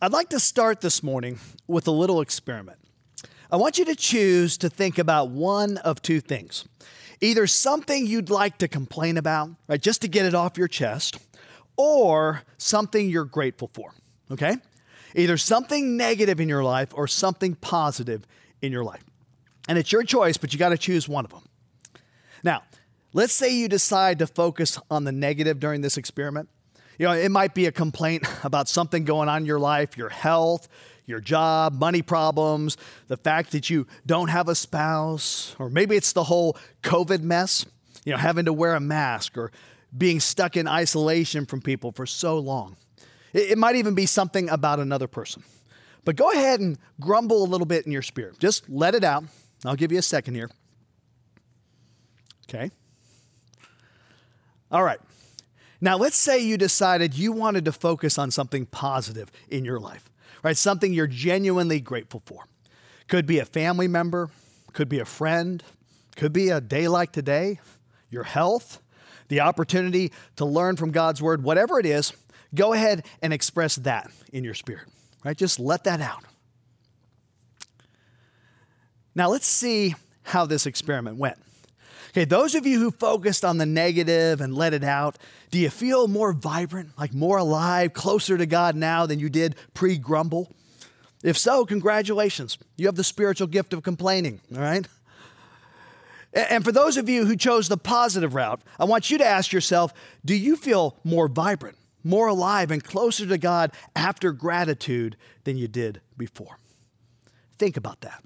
I'd like to start this morning with a little experiment. I want you to choose to think about one of two things either something you'd like to complain about, right, just to get it off your chest, or something you're grateful for, okay? Either something negative in your life or something positive in your life. And it's your choice, but you got to choose one of them. Now, let's say you decide to focus on the negative during this experiment. You know, it might be a complaint about something going on in your life, your health, your job, money problems, the fact that you don't have a spouse, or maybe it's the whole COVID mess, you know, having to wear a mask or being stuck in isolation from people for so long. It, it might even be something about another person. But go ahead and grumble a little bit in your spirit. Just let it out. I'll give you a second here. Okay. All right. Now, let's say you decided you wanted to focus on something positive in your life, right? Something you're genuinely grateful for. Could be a family member, could be a friend, could be a day like today, your health, the opportunity to learn from God's word, whatever it is, go ahead and express that in your spirit, right? Just let that out. Now, let's see how this experiment went. Okay, those of you who focused on the negative and let it out, do you feel more vibrant, like more alive, closer to God now than you did pre grumble? If so, congratulations. You have the spiritual gift of complaining, all right? And for those of you who chose the positive route, I want you to ask yourself do you feel more vibrant, more alive, and closer to God after gratitude than you did before? Think about that.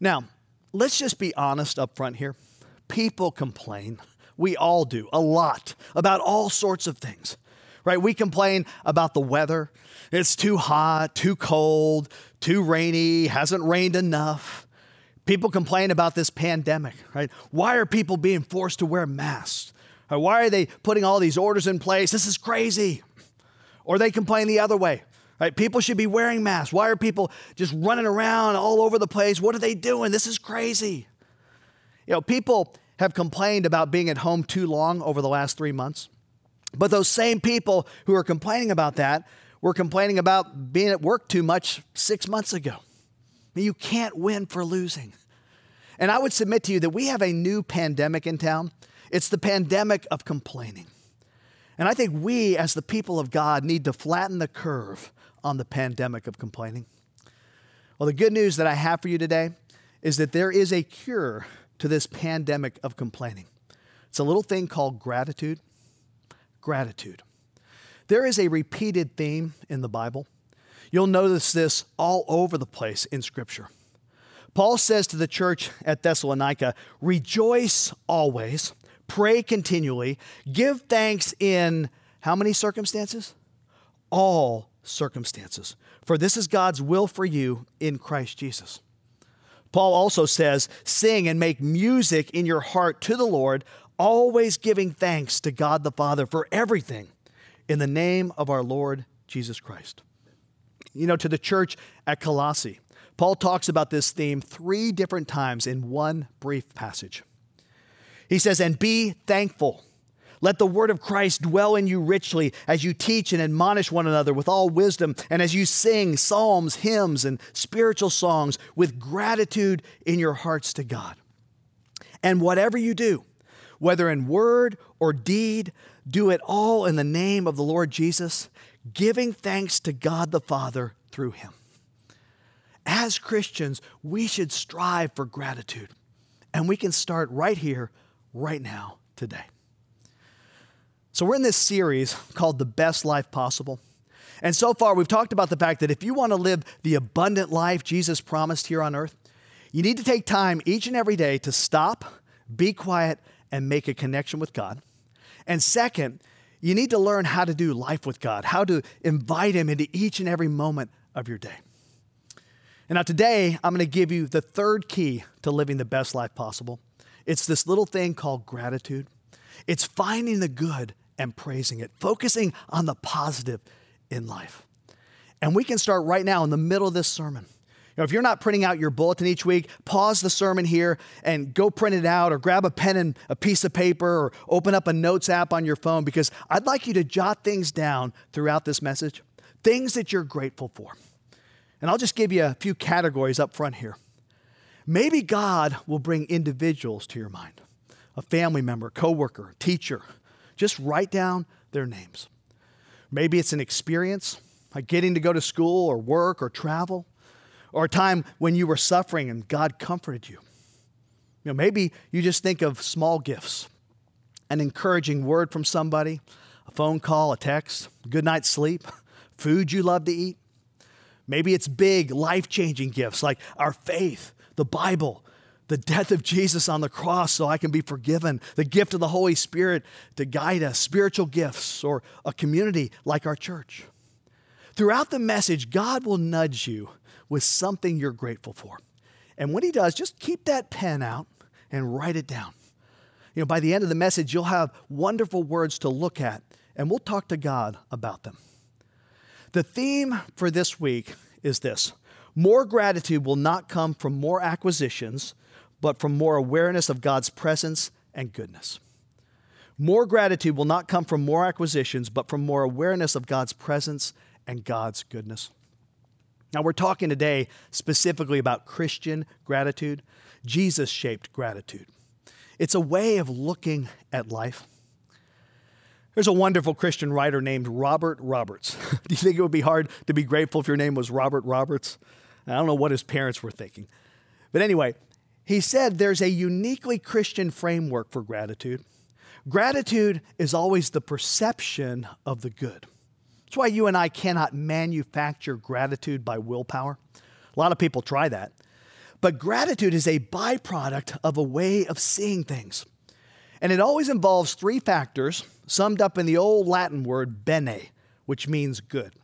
Now, let's just be honest up front here. People complain. We all do a lot about all sorts of things, right? We complain about the weather. It's too hot, too cold, too rainy, hasn't rained enough. People complain about this pandemic, right? Why are people being forced to wear masks? Why are they putting all these orders in place? This is crazy. Or they complain the other way. Right? People should be wearing masks. Why are people just running around all over the place? What are they doing? This is crazy. You know, people have complained about being at home too long over the last three months. But those same people who are complaining about that were complaining about being at work too much six months ago. You can't win for losing. And I would submit to you that we have a new pandemic in town. It's the pandemic of complaining. And I think we, as the people of God, need to flatten the curve on the pandemic of complaining? Well, the good news that I have for you today is that there is a cure to this pandemic of complaining. It's a little thing called gratitude. Gratitude. There is a repeated theme in the Bible. You'll notice this all over the place in Scripture. Paul says to the church at Thessalonica, Rejoice always, pray continually, give thanks in how many circumstances? All circumstances. For this is God's will for you in Christ Jesus. Paul also says, Sing and make music in your heart to the Lord, always giving thanks to God the Father for everything in the name of our Lord Jesus Christ. You know, to the church at Colossae, Paul talks about this theme three different times in one brief passage. He says, And be thankful. Let the word of Christ dwell in you richly as you teach and admonish one another with all wisdom, and as you sing psalms, hymns, and spiritual songs with gratitude in your hearts to God. And whatever you do, whether in word or deed, do it all in the name of the Lord Jesus, giving thanks to God the Father through him. As Christians, we should strive for gratitude, and we can start right here, right now, today. So, we're in this series called The Best Life Possible. And so far, we've talked about the fact that if you want to live the abundant life Jesus promised here on earth, you need to take time each and every day to stop, be quiet, and make a connection with God. And second, you need to learn how to do life with God, how to invite Him into each and every moment of your day. And now, today, I'm going to give you the third key to living the best life possible. It's this little thing called gratitude. It's finding the good and praising it, focusing on the positive in life. And we can start right now in the middle of this sermon. You know, if you're not printing out your bulletin each week, pause the sermon here and go print it out or grab a pen and a piece of paper or open up a notes app on your phone because I'd like you to jot things down throughout this message, things that you're grateful for. And I'll just give you a few categories up front here. Maybe God will bring individuals to your mind a family member, coworker, teacher. Just write down their names. Maybe it's an experience, like getting to go to school or work or travel, or a time when you were suffering and God comforted you. You know, maybe you just think of small gifts, an encouraging word from somebody, a phone call, a text, good night's sleep, food you love to eat. Maybe it's big, life changing gifts like our faith, the Bible, the death of Jesus on the cross so I can be forgiven, the gift of the Holy Spirit to guide us, spiritual gifts, or a community like our church. Throughout the message, God will nudge you with something you're grateful for. And when He does, just keep that pen out and write it down. You know, by the end of the message, you'll have wonderful words to look at, and we'll talk to God about them. The theme for this week is this more gratitude will not come from more acquisitions, but from more awareness of God's presence and goodness. More gratitude will not come from more acquisitions, but from more awareness of God's presence and God's goodness. Now, we're talking today specifically about Christian gratitude, Jesus shaped gratitude. It's a way of looking at life. There's a wonderful Christian writer named Robert Roberts. Do you think it would be hard to be grateful if your name was Robert Roberts? I don't know what his parents were thinking. But anyway, he said there's a uniquely Christian framework for gratitude. Gratitude is always the perception of the good. That's why you and I cannot manufacture gratitude by willpower. A lot of people try that. But gratitude is a byproduct of a way of seeing things. And it always involves three factors summed up in the old Latin word bene, which means good.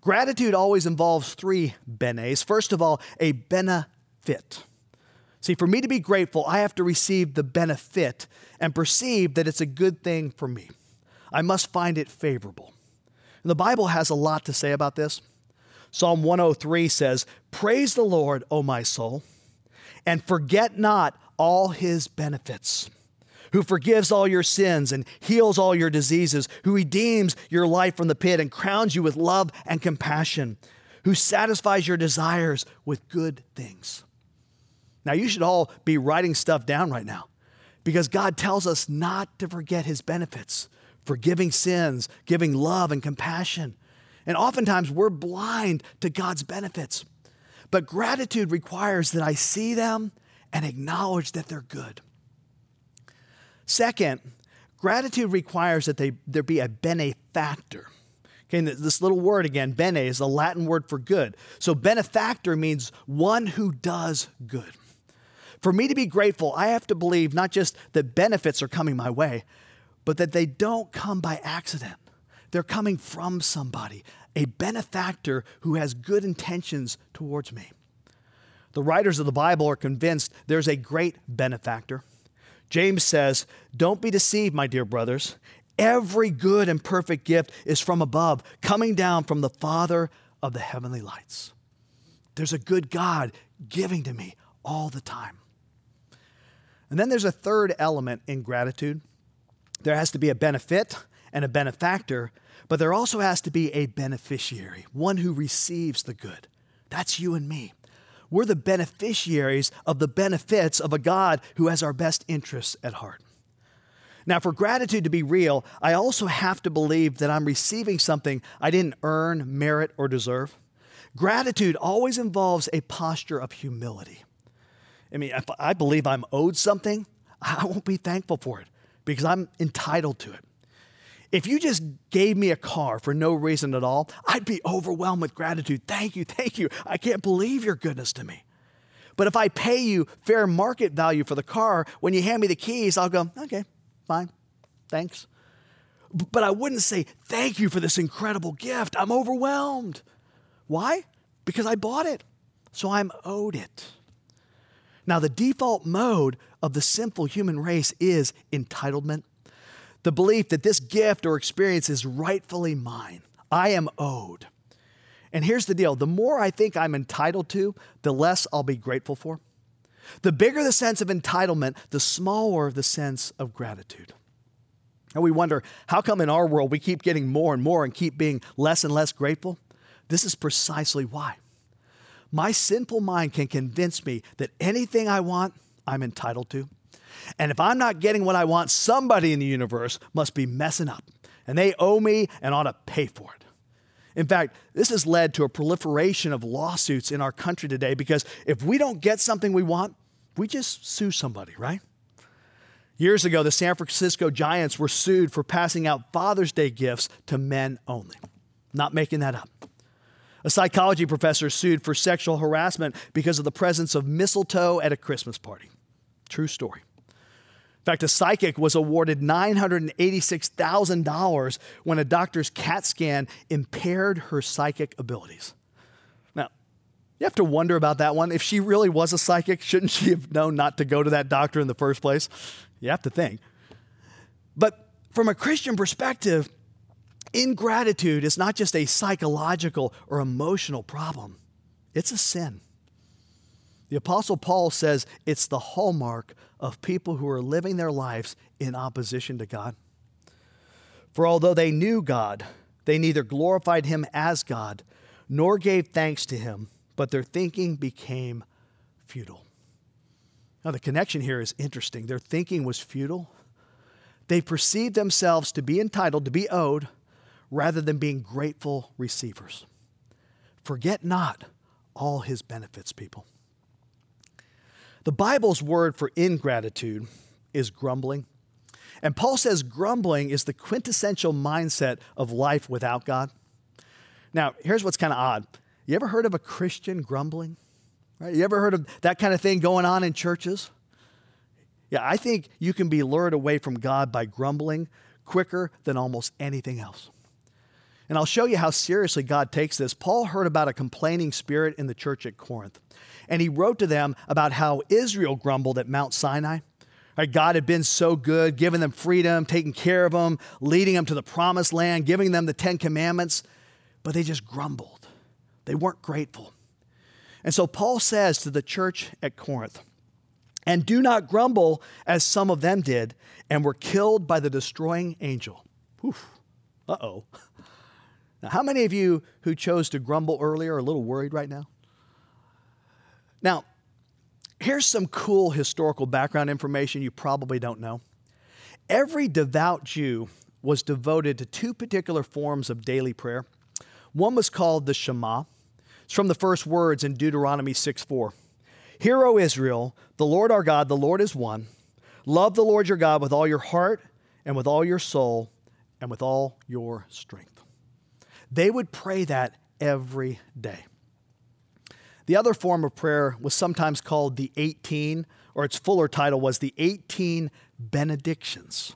Gratitude always involves three benes. First of all, a benefit. See, for me to be grateful, I have to receive the benefit and perceive that it's a good thing for me. I must find it favorable. And the Bible has a lot to say about this. Psalm 103 says, Praise the Lord, O my soul, and forget not all his benefits who forgives all your sins and heals all your diseases, who redeems your life from the pit and crowns you with love and compassion, who satisfies your desires with good things. Now, you should all be writing stuff down right now because God tells us not to forget his benefits, forgiving sins, giving love and compassion. And oftentimes we're blind to God's benefits. But gratitude requires that I see them and acknowledge that they're good. Second, gratitude requires that they, there be a benefactor. Okay, this little word again, bene, is the Latin word for good. So benefactor means one who does good. For me to be grateful, I have to believe not just that benefits are coming my way, but that they don't come by accident. They're coming from somebody, a benefactor who has good intentions towards me. The writers of the Bible are convinced there's a great benefactor. James says, Don't be deceived, my dear brothers. Every good and perfect gift is from above, coming down from the Father of the heavenly lights. There's a good God giving to me all the time. And then there's a third element in gratitude there has to be a benefit and a benefactor, but there also has to be a beneficiary, one who receives the good. That's you and me. We're the beneficiaries of the benefits of a God who has our best interests at heart. Now, for gratitude to be real, I also have to believe that I'm receiving something I didn't earn, merit, or deserve. Gratitude always involves a posture of humility. I mean, if I believe I'm owed something, I won't be thankful for it because I'm entitled to it. If you just gave me a car for no reason at all, I'd be overwhelmed with gratitude. Thank you, thank you. I can't believe your goodness to me. But if I pay you fair market value for the car, when you hand me the keys, I'll go, okay, fine, thanks. but I wouldn't say, Thank you for this incredible gift. I'm overwhelmed. Why? Because I bought it, so I'm owed it. Now, the default mode of the sinful human race is entitlement, the belief that this gift or experience is rightfully mine. I am owed. And here's the deal the more I think I'm entitled to, the less I'll be grateful for. The bigger the sense of entitlement, the smaller the sense of gratitude. And we wonder, how come in our world we keep getting more and more and keep being less and less grateful? This is precisely why. My sinful mind can convince me that anything I want, I'm entitled to. And if I'm not getting what I want, somebody in the universe must be messing up. And they owe me and ought to pay for it. In fact, this has led to a proliferation of lawsuits in our country today because if we don't get something we want, we just sue somebody, right? Years ago, the San Francisco Giants were sued for passing out Father's Day gifts to men only. Not making that up. A psychology professor sued for sexual harassment because of the presence of mistletoe at a Christmas party. True story. In fact, a psychic was awarded $986,000 when a doctor's CAT scan impaired her psychic abilities. Now, you have to wonder about that one. If she really was a psychic, shouldn't she have known not to go to that doctor in the first place? You have to think. But from a Christian perspective, ingratitude is not just a psychological or emotional problem, it's a sin. The Apostle Paul says it's the hallmark of people who are living their lives in opposition to God. For although they knew God, they neither glorified him as God nor gave thanks to him, but their thinking became futile. Now, the connection here is interesting. Their thinking was futile. They perceived themselves to be entitled, to be owed, rather than being grateful receivers. Forget not all his benefits, people. The Bible's word for ingratitude is grumbling. And Paul says grumbling is the quintessential mindset of life without God. Now, here's what's kind of odd. You ever heard of a Christian grumbling? Right? You ever heard of that kind of thing going on in churches? Yeah, I think you can be lured away from God by grumbling quicker than almost anything else. And I'll show you how seriously God takes this. Paul heard about a complaining spirit in the church at Corinth, and he wrote to them about how Israel grumbled at Mount Sinai. God had been so good, giving them freedom, taking care of them, leading them to the promised land, giving them the Ten Commandments, but they just grumbled. They weren't grateful. And so Paul says to the church at Corinth, and do not grumble as some of them did and were killed by the destroying angel. Uh oh. Now, how many of you who chose to grumble earlier are a little worried right now? Now, here's some cool historical background information you probably don't know. Every devout Jew was devoted to two particular forms of daily prayer. One was called the Shema. It's from the first words in Deuteronomy 6 4. Hear, O Israel, the Lord our God, the Lord is one. Love the Lord your God with all your heart and with all your soul and with all your strength. They would pray that every day. The other form of prayer was sometimes called the 18, or its fuller title was the 18 benedictions.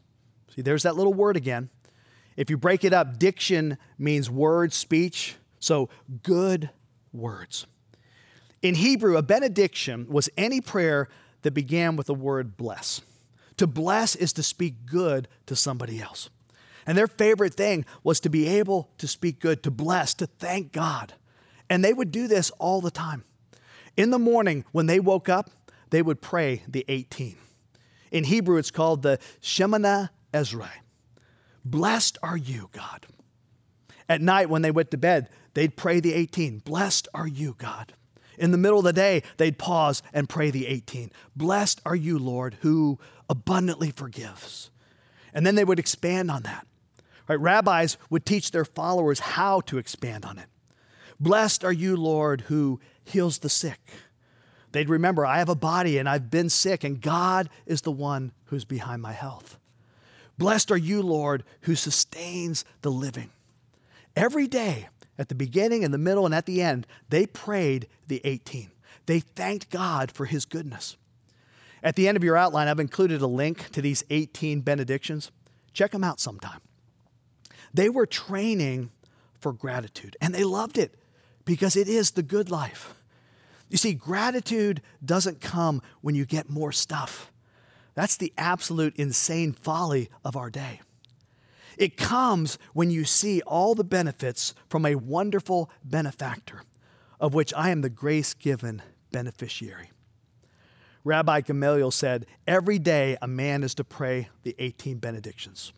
See, there's that little word again. If you break it up, diction means word, speech, so good words. In Hebrew, a benediction was any prayer that began with the word bless. To bless is to speak good to somebody else. And their favorite thing was to be able to speak good, to bless, to thank God. And they would do this all the time. In the morning, when they woke up, they would pray the 18. In Hebrew, it's called the Shemoneh Esreh. Blessed are you, God. At night, when they went to bed, they'd pray the 18. Blessed are you, God. In the middle of the day, they'd pause and pray the 18. Blessed are you, Lord, who abundantly forgives. And then they would expand on that. Right? Rabbis would teach their followers how to expand on it. Blessed are you, Lord, who heals the sick. They'd remember, I have a body and I've been sick, and God is the one who's behind my health. Blessed are you, Lord, who sustains the living. Every day, at the beginning, in the middle, and at the end, they prayed the 18. They thanked God for his goodness. At the end of your outline, I've included a link to these 18 benedictions. Check them out sometime. They were training for gratitude, and they loved it because it is the good life. You see, gratitude doesn't come when you get more stuff. That's the absolute insane folly of our day. It comes when you see all the benefits from a wonderful benefactor, of which I am the grace given beneficiary. Rabbi Gamaliel said, Every day a man is to pray the 18 benedictions.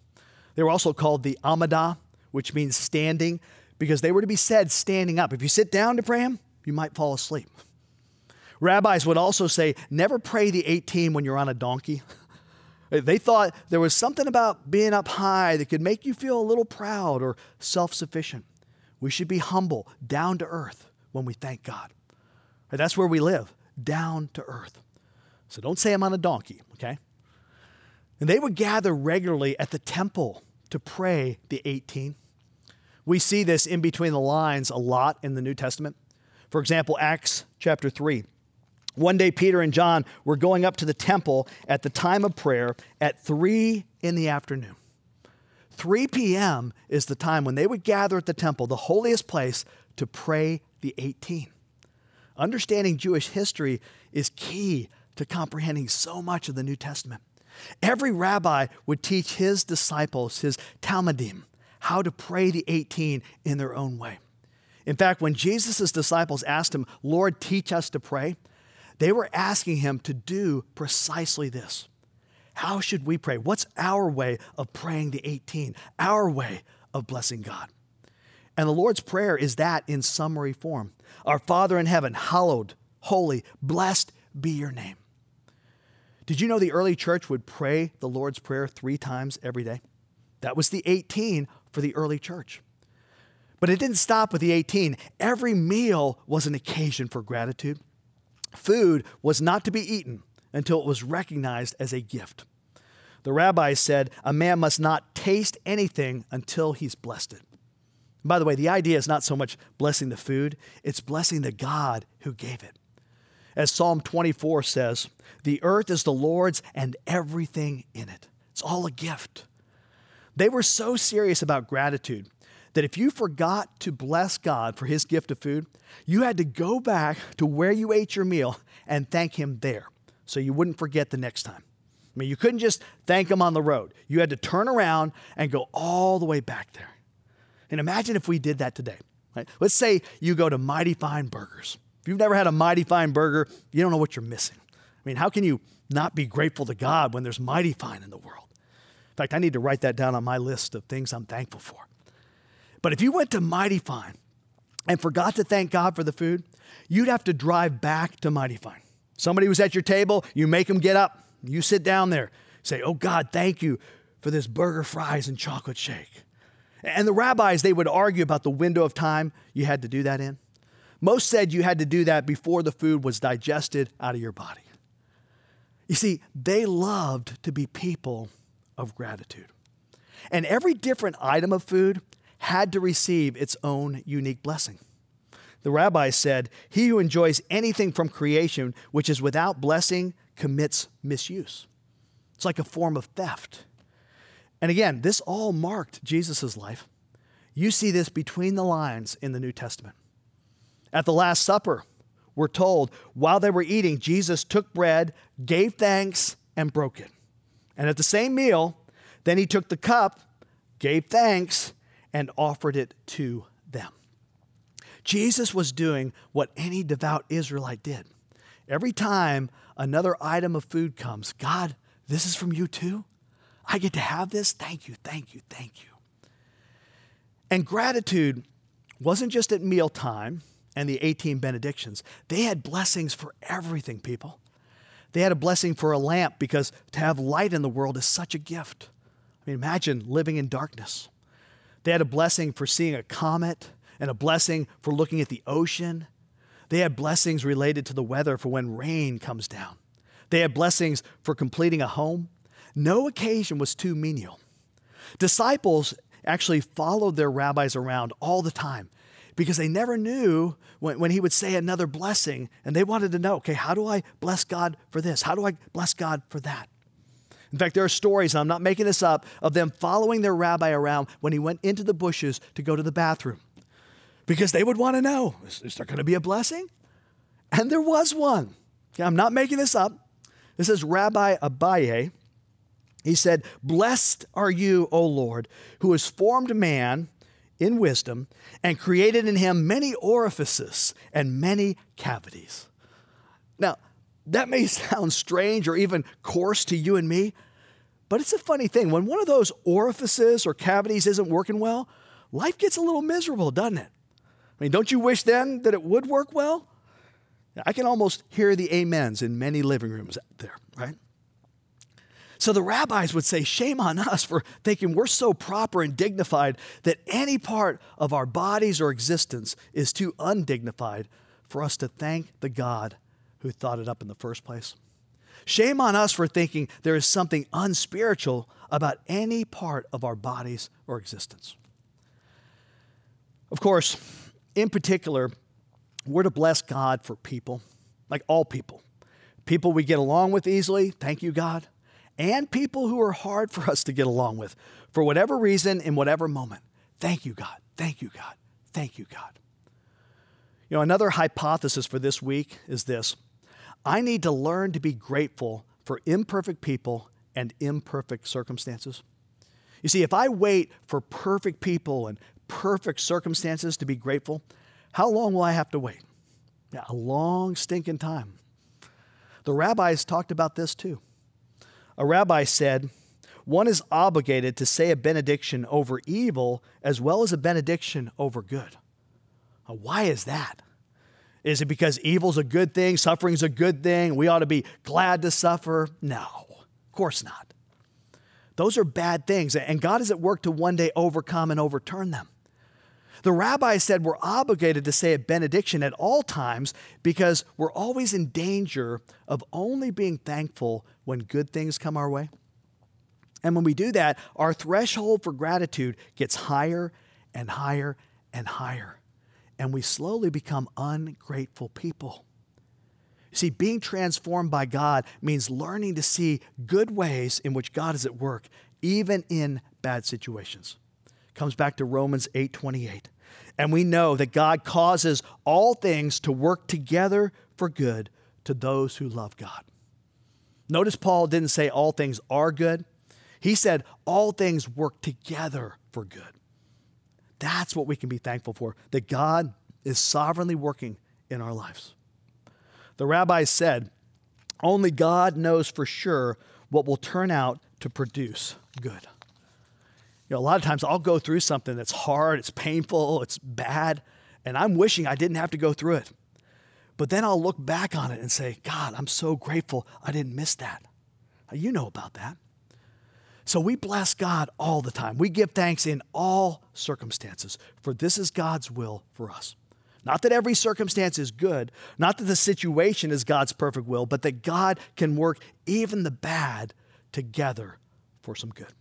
They were also called the Amidah, which means standing, because they were to be said standing up. If you sit down to pray them, you might fall asleep. Rabbis would also say, Never pray the 18 when you're on a donkey. They thought there was something about being up high that could make you feel a little proud or self sufficient. We should be humble, down to earth when we thank God. That's where we live, down to earth. So don't say I'm on a donkey, okay? And they would gather regularly at the temple to pray the 18. We see this in between the lines a lot in the New Testament. For example, Acts chapter 3. One day, Peter and John were going up to the temple at the time of prayer at 3 in the afternoon. 3 p.m. is the time when they would gather at the temple, the holiest place, to pray the 18. Understanding Jewish history is key to comprehending so much of the New Testament. Every rabbi would teach his disciples, his talmidim, how to pray the 18 in their own way. In fact, when Jesus' disciples asked him, Lord, teach us to pray, they were asking him to do precisely this. How should we pray? What's our way of praying the 18? Our way of blessing God. And the Lord's Prayer is that in summary form Our Father in heaven, hallowed, holy, blessed be your name. Did you know the early church would pray the Lord's Prayer three times every day? That was the 18 for the early church. But it didn't stop with the 18. Every meal was an occasion for gratitude. Food was not to be eaten until it was recognized as a gift. The rabbis said a man must not taste anything until he's blessed it. by the way, the idea is not so much blessing the food, it's blessing the God who gave it. As Psalm 24 says, the earth is the Lord's and everything in it. It's all a gift. They were so serious about gratitude that if you forgot to bless God for his gift of food, you had to go back to where you ate your meal and thank him there so you wouldn't forget the next time. I mean, you couldn't just thank him on the road. You had to turn around and go all the way back there. And imagine if we did that today. Right? Let's say you go to Mighty Fine Burgers. If you've never had a Mighty Fine burger, you don't know what you're missing. I mean, how can you not be grateful to God when there's Mighty Fine in the world? In fact, I need to write that down on my list of things I'm thankful for. But if you went to Mighty Fine and forgot to thank God for the food, you'd have to drive back to Mighty Fine. Somebody was at your table, you make them get up, you sit down there, say, Oh God, thank you for this burger, fries, and chocolate shake. And the rabbis, they would argue about the window of time you had to do that in. Most said you had to do that before the food was digested out of your body. You see, they loved to be people of gratitude. And every different item of food had to receive its own unique blessing. The rabbi said, He who enjoys anything from creation which is without blessing commits misuse. It's like a form of theft. And again, this all marked Jesus' life. You see this between the lines in the New Testament. At the Last Supper, we're told while they were eating, Jesus took bread, gave thanks, and broke it. And at the same meal, then he took the cup, gave thanks, and offered it to them. Jesus was doing what any devout Israelite did. Every time another item of food comes, God, this is from you too? I get to have this? Thank you, thank you, thank you. And gratitude wasn't just at mealtime and the 18 benedictions. They had blessings for everything, people. They had a blessing for a lamp because to have light in the world is such a gift. I mean, imagine living in darkness. They had a blessing for seeing a comet and a blessing for looking at the ocean. They had blessings related to the weather for when rain comes down. They had blessings for completing a home. No occasion was too menial. Disciples actually followed their rabbis around all the time because they never knew when, when he would say another blessing and they wanted to know okay, how do I bless God for this? How do I bless God for that? In fact, there are stories, and I'm not making this up, of them following their rabbi around when he went into the bushes to go to the bathroom because they would want to know is, is there going to be a blessing? And there was one. Okay, I'm not making this up. This is Rabbi Abaye. He said, Blessed are you, O Lord, who has formed man in wisdom and created in him many orifices and many cavities. Now, that may sound strange or even coarse to you and me, but it's a funny thing. When one of those orifices or cavities isn't working well, life gets a little miserable, doesn't it? I mean, don't you wish then that it would work well? I can almost hear the amens in many living rooms out there, right? So the rabbis would say, Shame on us for thinking we're so proper and dignified that any part of our bodies or existence is too undignified for us to thank the God who thought it up in the first place. Shame on us for thinking there is something unspiritual about any part of our bodies or existence. Of course, in particular, we're to bless God for people, like all people. People we get along with easily, thank you, God, and people who are hard for us to get along with for whatever reason, in whatever moment. Thank you, God. Thank you, God. Thank you, God. You know, another hypothesis for this week is this I need to learn to be grateful for imperfect people and imperfect circumstances. You see, if I wait for perfect people and perfect circumstances to be grateful, how long will I have to wait? Yeah, a long stinking time. The rabbis talked about this too. A rabbi said, one is obligated to say a benediction over evil as well as a benediction over good. Now, why is that? Is it because evil's a good thing, suffering's a good thing, we ought to be glad to suffer? No, of course not. Those are bad things, and God is at work to one day overcome and overturn them. The rabbi said we're obligated to say a benediction at all times because we're always in danger of only being thankful when good things come our way. And when we do that, our threshold for gratitude gets higher and higher and higher. And we slowly become ungrateful people. See, being transformed by God means learning to see good ways in which God is at work, even in bad situations. Comes back to Romans 8 28. And we know that God causes all things to work together for good to those who love God. Notice Paul didn't say all things are good, he said all things work together for good. That's what we can be thankful for, that God is sovereignly working in our lives. The rabbis said, only God knows for sure what will turn out to produce good. You know, a lot of times I'll go through something that's hard, it's painful, it's bad, and I'm wishing I didn't have to go through it. But then I'll look back on it and say, God, I'm so grateful I didn't miss that. You know about that. So we bless God all the time. We give thanks in all circumstances, for this is God's will for us. Not that every circumstance is good, not that the situation is God's perfect will, but that God can work even the bad together for some good.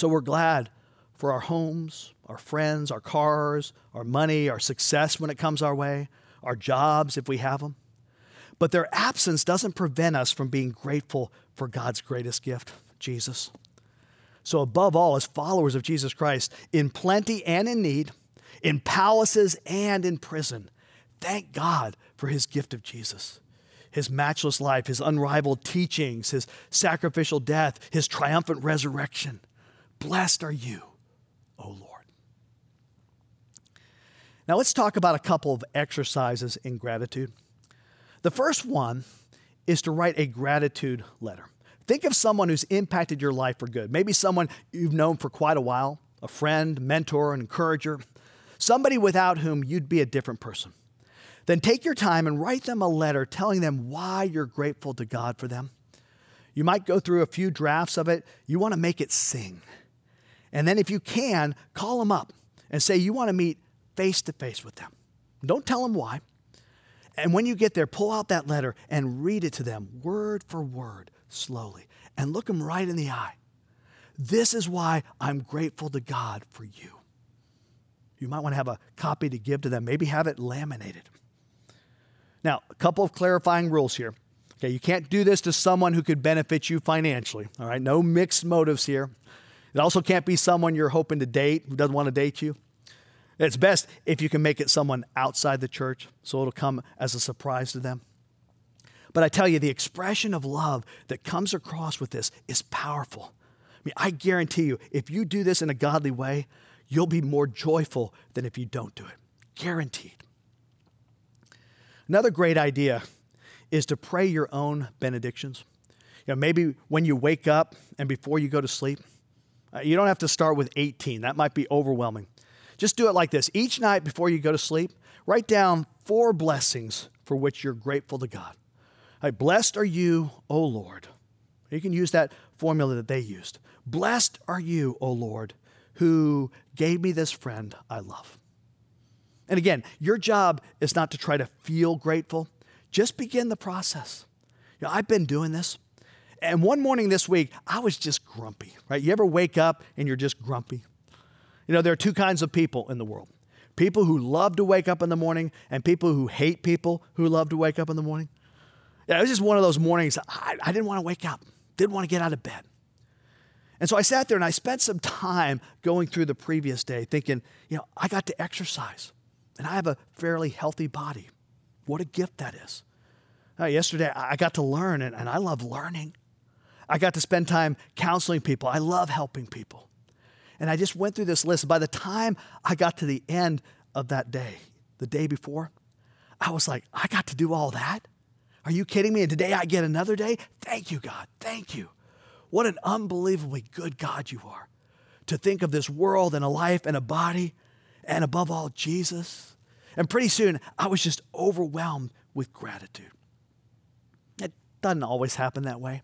So we're glad for our homes, our friends, our cars, our money, our success when it comes our way, our jobs if we have them. But their absence doesn't prevent us from being grateful for God's greatest gift, Jesus. So, above all, as followers of Jesus Christ, in plenty and in need, in palaces and in prison, thank God for his gift of Jesus his matchless life, his unrivaled teachings, his sacrificial death, his triumphant resurrection. Blessed are you, O Lord. Now let's talk about a couple of exercises in gratitude. The first one is to write a gratitude letter. Think of someone who's impacted your life for good. Maybe someone you've known for quite a while, a friend, mentor, an encourager, somebody without whom you'd be a different person. Then take your time and write them a letter telling them why you're grateful to God for them. You might go through a few drafts of it. You want to make it sing. And then, if you can, call them up and say you want to meet face to face with them. Don't tell them why. And when you get there, pull out that letter and read it to them word for word, slowly, and look them right in the eye. This is why I'm grateful to God for you. You might want to have a copy to give to them, maybe have it laminated. Now, a couple of clarifying rules here. Okay, you can't do this to someone who could benefit you financially. All right, no mixed motives here. It also can't be someone you're hoping to date who doesn't want to date you. It's best if you can make it someone outside the church so it'll come as a surprise to them. But I tell you, the expression of love that comes across with this is powerful. I mean, I guarantee you, if you do this in a godly way, you'll be more joyful than if you don't do it. Guaranteed. Another great idea is to pray your own benedictions. You know, maybe when you wake up and before you go to sleep, uh, you don't have to start with 18. That might be overwhelming. Just do it like this. Each night before you go to sleep, write down four blessings for which you're grateful to God. Right, blessed are you, O Lord. You can use that formula that they used. Blessed are you, O Lord, who gave me this friend I love. And again, your job is not to try to feel grateful. Just begin the process. You know, I've been doing this. And one morning this week, I was just grumpy, right? You ever wake up and you're just grumpy? You know, there are two kinds of people in the world people who love to wake up in the morning and people who hate people who love to wake up in the morning. Yeah, it was just one of those mornings I, I didn't want to wake up, didn't want to get out of bed. And so I sat there and I spent some time going through the previous day thinking, you know, I got to exercise and I have a fairly healthy body. What a gift that is. Uh, yesterday, I got to learn, and, and I love learning. I got to spend time counseling people. I love helping people. And I just went through this list. By the time I got to the end of that day, the day before, I was like, I got to do all that? Are you kidding me? And today I get another day? Thank you, God. Thank you. What an unbelievably good God you are. To think of this world and a life and a body, and above all, Jesus and pretty soon, I was just overwhelmed with gratitude. It doesn't always happen that way.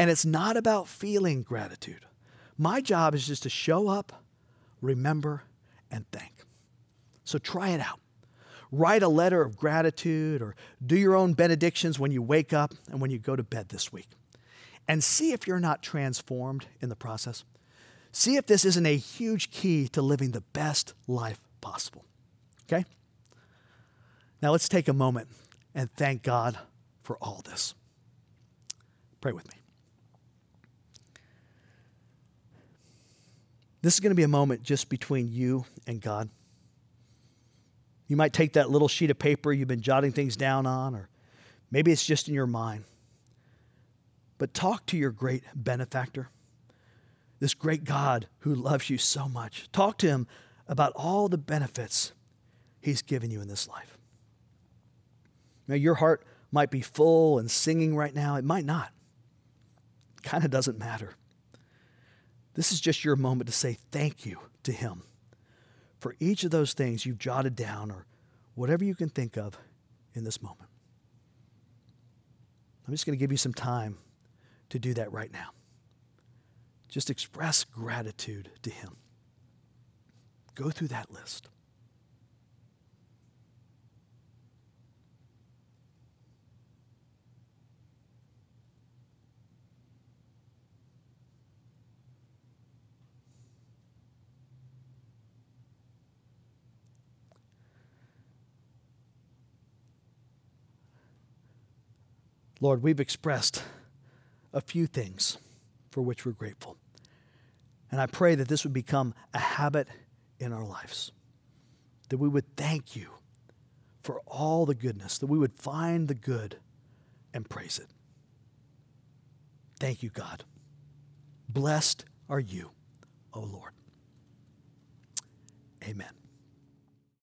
And it's not about feeling gratitude. My job is just to show up, remember, and thank. So try it out. Write a letter of gratitude or do your own benedictions when you wake up and when you go to bed this week. And see if you're not transformed in the process. See if this isn't a huge key to living the best life possible. Okay? Now let's take a moment and thank God for all this. Pray with me. This is going to be a moment just between you and God. You might take that little sheet of paper you've been jotting things down on, or maybe it's just in your mind. But talk to your great benefactor, this great God who loves you so much. Talk to him about all the benefits He's given you in this life. Now, your heart might be full and singing right now. It might not. Kind of doesn't matter. This is just your moment to say thank you to Him for each of those things you've jotted down or whatever you can think of in this moment. I'm just going to give you some time to do that right now. Just express gratitude to Him. Go through that list. Lord, we've expressed a few things for which we're grateful. And I pray that this would become a habit in our lives, that we would thank you for all the goodness, that we would find the good and praise it. Thank you, God. Blessed are you, O Lord. Amen.